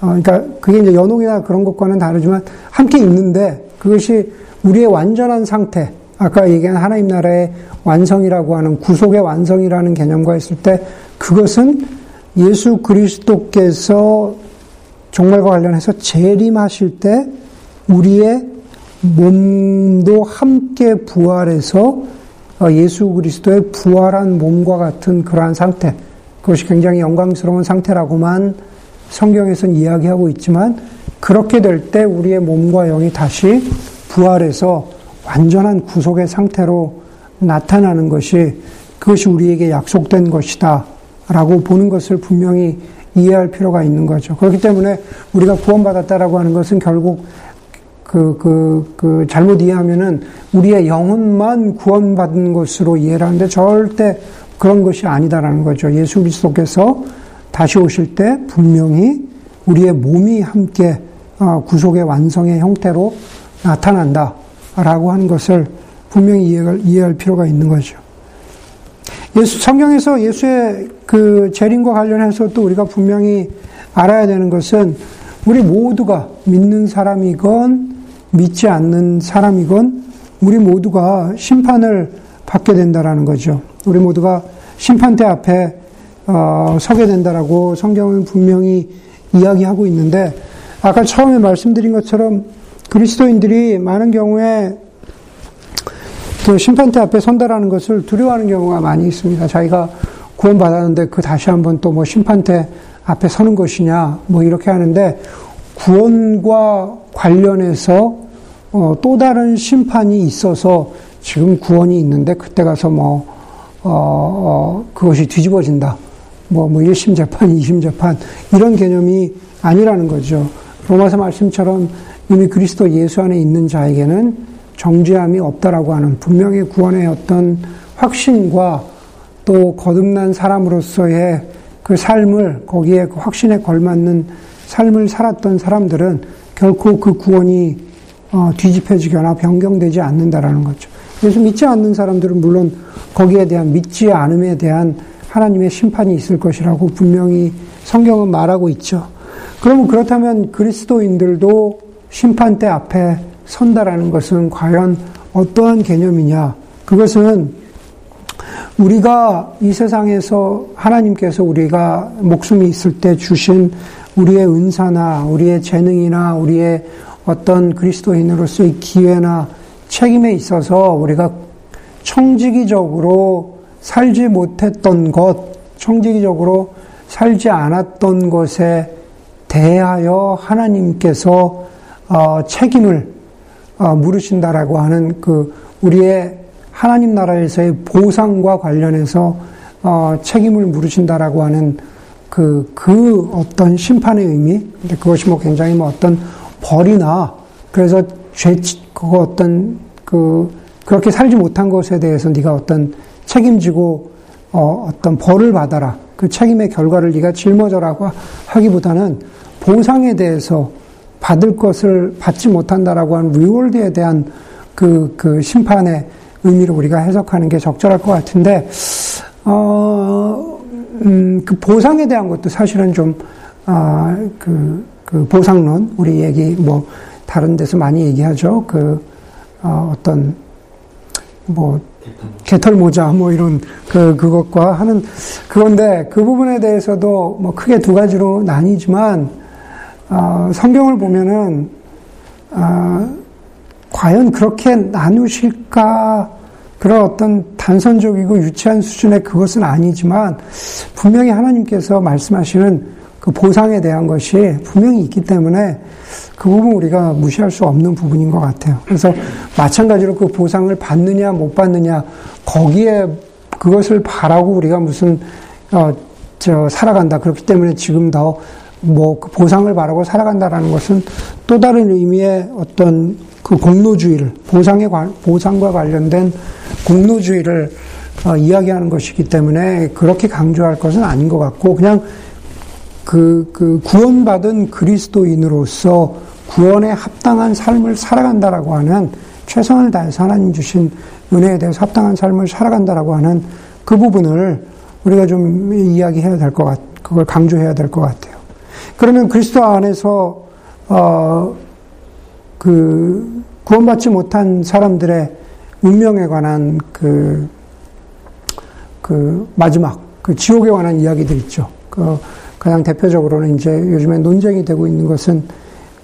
어, 그러니까 그게 이제 연옥이나 그런 것과는 다르지만 함께 있는데 그것이 우리의 완전한 상태 아까 얘기한 하나님 나라의 완성이라고 하는 구속의 완성이라는 개념과 했을 때 그것은 예수 그리스도께서 종말과 관련해서 재림하실 때 우리의 몸도 함께 부활해서 어, 예수 그리스도의 부활한 몸과 같은 그러한 상태, 그것이 굉장히 영광스러운 상태라고만 성경에서는 이야기하고 있지만 그렇게 될 때 우리의 몸과 영이 다시 부활해서 완전한 구속의 상태로 나타나는 것이 그것이 우리에게 약속된 것이다. 라고 보는 것을 분명히 이해할 필요가 있는 거죠. 그렇기 때문에 우리가 구원받았다라고 하는 것은 결국 그, 그, 그, 잘못 이해하면은 우리의 영혼만 구원받은 것으로 이해를 하는데 절대 그런 것이 아니다라는 거죠. 예수 그리스도께서 다시 오실 때 분명히 우리의 몸이 함께 어, 구속의 완성의 형태로 나타난다라고 하는 것을 분명히 이해할, 이해할 필요가 있는 거죠. 예수, 성경에서 예수의 그 재림과 관련해서 또 우리가 분명히 알아야 되는 것은 우리 모두가 믿는 사람이건 믿지 않는 사람이건 우리 모두가 심판을 받게 된다라는 거죠. 우리 모두가 심판대 앞에 어, 서게 된다라고 성경은 분명히 이야기하고 있는데 아까 처음에 말씀드린 것처럼 그리스도인들이 많은 경우에 그 심판대 앞에 선다라는 것을 두려워하는 경우가 많이 있습니다. 자기가 구원받았는데 그 다시 한번 또 뭐 심판대 앞에 서는 것이냐 뭐 이렇게 하는데 구원과 관련해서 어 또 다른 심판이 있어서 지금 구원이 있는데 그때 가서 뭐 어, 어, 그것이 뒤집어진다. 뭐, 뭐, 1심 재판, 2심 재판, 이런 개념이 아니라는 거죠. 로마서 말씀처럼 이미 그리스도 예수 안에 있는 자에게는 정죄함이 없다라고 하는 분명히 구원의 어떤 확신과 또 거듭난 사람으로서의 그 삶을 거기에 그 확신에 걸맞는 삶을 살았던 사람들은 결코 그 구원이 어, 뒤집혀지거나 변경되지 않는다라는 거죠. 그래서 믿지 않는 사람들은 물론 거기에 대한 믿지 않음에 대한 하나님의 심판이 있을 것이라고 분명히 성경은 말하고 있죠. 그러면 그렇다면 그리스도인들도 심판대 앞에 선다라는 것은 과연 어떠한 개념이냐? 그것은 우리가 이 세상에서 하나님께서 우리가 목숨이 있을 때 주신 우리의 은사나 우리의 재능이나 우리의 어떤 그리스도인으로서의 기회나 책임에 있어서 우리가 청지기적으로 살지 못했던 것, 청지기적으로 살지 않았던 것에 대하여 하나님께서 어, 책임을 어, 물으신다라고 하는 그 우리의 하나님 나라에서의 보상과 관련해서 어, 책임을 물으신다라고 하는 그, 그 어떤 심판의 의미, 근데 그것이 뭐 굉장히 뭐 어떤 벌이나 그래서 죄, 그거 어떤 그, 그렇게 살지 못한 것에 대해서 네가 어떤 책임지고 어, 어떤 벌을 받아라. 그 책임의 결과를 네가 짊어져라고 하기보다는 보상에 대해서 받을 것을 받지 못한다라고 하는 리월드에 대한 그, 그 심판의 의미를 우리가 해석하는 게 적절할 것 같은데, 어, 음, 그 보상에 대한 것도 사실은 좀, 아, 그, 그 보상론, 우리 얘기, 뭐, 다른 데서 많이 얘기하죠. 그, 어, 어떤, 뭐 개털 모자 뭐 이런 그 그것과 하는 그건데 그 부분에 대해서도 뭐 크게 두 가지로 나뉘지만 어, 성경을 보면은 어, 과연 그렇게 나누실까 그런 어떤 단선적이고 유치한 수준의 그것은 아니지만 분명히 하나님께서 말씀하시는 그 보상에 대한 것이 분명히 있기 때문에 그 부분 우리가 무시할 수 없는 부분인 것 같아요. 그래서 마찬가지로 그 보상을 받느냐 못 받느냐 거기에 그것을 바라고 우리가 무슨 어 저 살아간다 그렇기 때문에 지금 더 뭐 그 보상을 바라고 살아간다라는 것은 또 다른 의미의 어떤 그 공로주의를 보상에 보상과 관련된 공로주의를 어, 이야기하는 것이기 때문에 그렇게 강조할 것은 아닌 것 같고 그냥 그, 그 구원받은 그리스도인으로서 구원에 합당한 삶을 살아간다라고 하는 최선을 다해서 하나님 주신 은혜에 대해서 합당한 삶을 살아간다라고 하는 그 부분을 우리가 좀 이야기해야 될 것 같, 그걸 강조해야 될 것 같아요. 그러면 그리스도 안에서 어, 그 구원받지 못한 사람들의 운명에 관한 그, 그 마지막 그 지옥에 관한 이야기들 있죠. 그 가장 대표적으로는 이제 요즘에 논쟁이 되고 있는 것은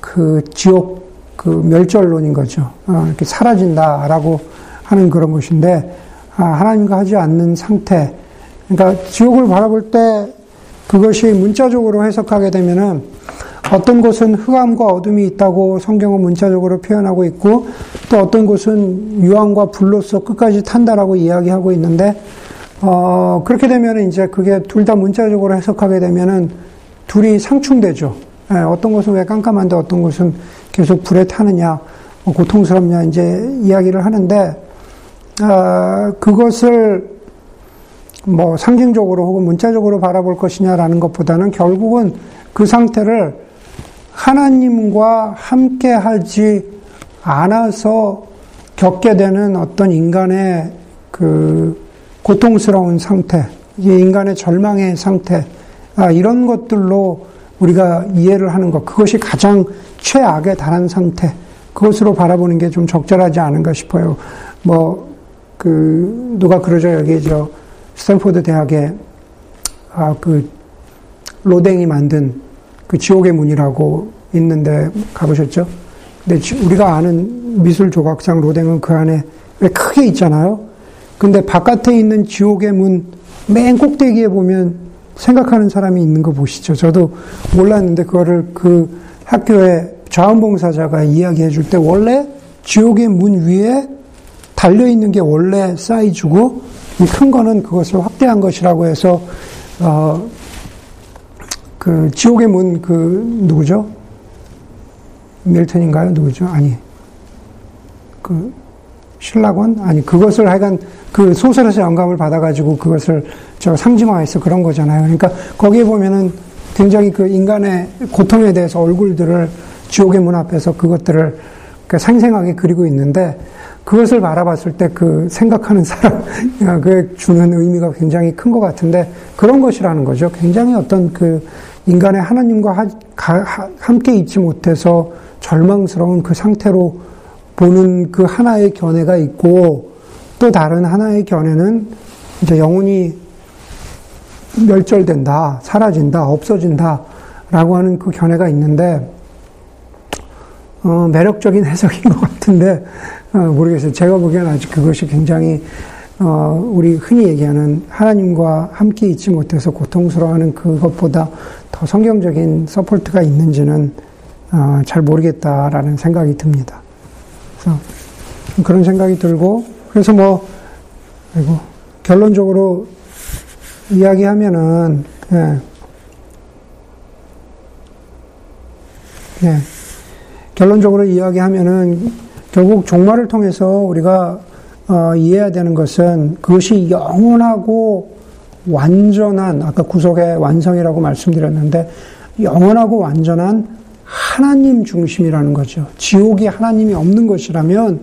그 지옥 그 멸절론인 거죠. 어, 이렇게 사라진다라고 하는 그런 것인데 아, 하나님과 하지 않는 상태. 그러니까 지옥을 바라볼 때 그것이 문자적으로 해석하게 되면은 어떤 곳은 흑암과 어둠이 있다고 성경은 문자적으로 표현하고 있고 또 어떤 곳은 유황과 불로서 끝까지 탄다라고 이야기하고 있는데 어, 그렇게 되면 이제 그게 둘 다 문자적으로 해석하게 되면은 둘이 상충되죠. 예, 어떤 것은 왜 깜깜한데 어떤 것은 계속 불에 타느냐, 뭐 고통스럽냐, 이제 이야기를 하는데, 어, 그것을 뭐 상징적으로 혹은 문자적으로 바라볼 것이냐라는 것보다는 결국은 그 상태를 하나님과 함께 하지 않아서 겪게 되는 어떤 인간의 그 고통스러운 상태, 인간의 절망의 상태, 아, 이런 것들로 우리가 이해를 하는 것, 그것이 가장 최악에 달한 상태, 그것으로 바라보는 게 좀 적절하지 않은가 싶어요. 뭐, 그, 누가 그러죠. 여기 저, 스탠포드 대학에, 아, 그, 로댕이 만든 그 지옥의 문이라고 있는데 가보셨죠? 근데 우리가 아는 미술 조각상 로댕은 그 안에 왜 크게 있잖아요? 근데 바깥에 있는 지옥의 문 맨 꼭대기에 보면 생각하는 사람이 있는 거 보시죠. 저도 몰랐는데 그거를 그 학교에 자원봉사자가 이야기해 줄 때 원래 지옥의 문 위에 달려 있는 게 원래 사이즈고 큰 거는 그것을 확대한 것이라고 해서 어 그 지옥의 문 그 누구죠? 밀턴인가요? 누구죠? 아니 그 신라권? 아니, 그것을 하여간 그 소설에서 영감을 받아가지고 그것을 저 상징화해서 그런 거잖아요. 그러니까 거기에 보면은 굉장히 그 인간의 고통에 대해서 얼굴들을 지옥의 문 앞에서 그것들을 그 생생하게 그리고 있는데 그것을 바라봤을 때 그 생각하는 사람, [laughs] 그 주는 의미가 굉장히 큰 것 같은데 그런 것이라는 거죠. 굉장히 어떤 그 인간의 하나님과 함께 있지 못해서 절망스러운 그 상태로 보는 그 하나의 견해가 있고 또 다른 하나의 견해는 이제 영혼이 멸절된다, 사라진다, 없어진다 라고 하는 그 견해가 있는데 어, 매력적인 해석인 것 같은데 어, 모르겠어요. 제가 보기에는 아직 그것이 굉장히 어, 우리 흔히 얘기하는 하나님과 함께 있지 못해서 고통스러워하는 그것보다 더 성경적인 support가 있는지는 어, 잘 모르겠다라는 생각이 듭니다. 그래서 그런 생각이 들고 그래서 뭐 아이고 결론적으로 이야기하면은 예. 예. 결론적으로 이야기하면은 결국 종말을 통해서 우리가 어, 이해해야 되는 것은 그것이 영원하고 완전한 아까 구속의 완성이라고 말씀드렸는데 영원하고 완전한 하나님 중심이라는 거죠. 지옥이 하나님이 없는 것이라면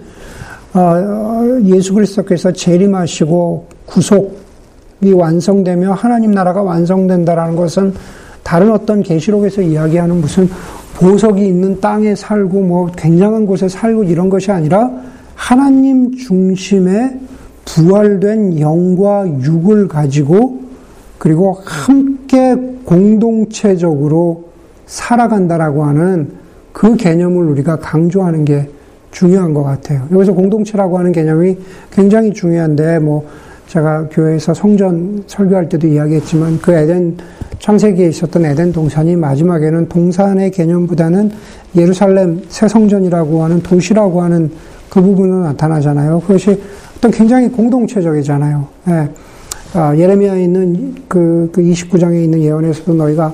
어, 예수 그리스도께서 재림하시고 구속이 완성되며 하나님 나라가 완성된다라는 것은 다른 어떤 계시록에서 이야기하는 무슨 보석이 있는 땅에 살고 뭐 굉장한 곳에 살고 이런 것이 아니라 하나님 중심의 부활된 영과 육을 가지고 그리고 함께 공동체적으로 살아간다라고 하는 그 개념을 우리가 강조하는 게 중요한 것 같아요. 여기서 공동체라고 하는 개념이 굉장히 중요한데, 뭐, 제가 교회에서 성전 설교할 때도 이야기했지만, 그 에덴, 창세기에 있었던 에덴 동산이 마지막에는 동산의 개념보다는 예루살렘 새 성전이라고 하는 도시라고 하는 그 부분으로 나타나잖아요. 그것이 어떤 굉장히 공동체적이잖아요. 예. 아, 예레미야에 있는 그, 그 29장에 있는 예언에서도 너희가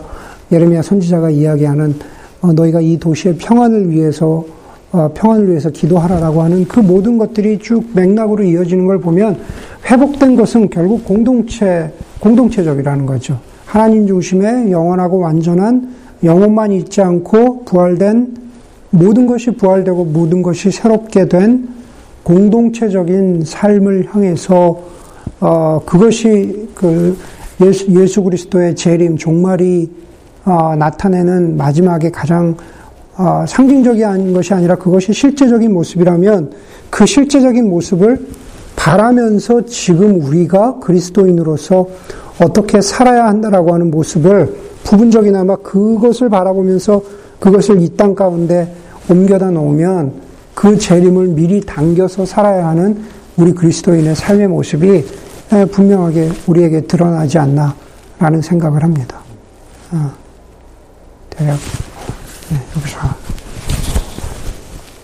예레미야 선지자가 이야기하는 어, 너희가 이 도시의 평안을 위해서 어, 평안을 위해서 기도하라라고 하는 그 모든 것들이 쭉 맥락으로 이어지는 걸 보면 회복된 것은 결국 공동체 공동체적이라는 거죠. 하나님 중심의 영원하고 완전한 영혼만 있지 않고 부활된 모든 것이 부활되고 모든 것이 새롭게 된 공동체적인 삶을 향해서 어, 그것이 그 예수, 예수 그리스도의 재림 종말이 어, 나타내는 마지막에 가장 어, 상징적인 것이 아니라 그것이 실제적인 모습이라면 그 실제적인 모습을 바라면서 지금 우리가 그리스도인으로서 어떻게 살아야 한다라고 하는 모습을 부분적이나마 그것을 바라보면서 그것을 이 땅 가운데 옮겨다 놓으면 그 재림을 미리 당겨서 살아야 하는 우리 그리스도인의 삶의 모습이 분명하게 우리에게 드러나지 않나라는 생각을 합니다. 어, 대략 네, 여기서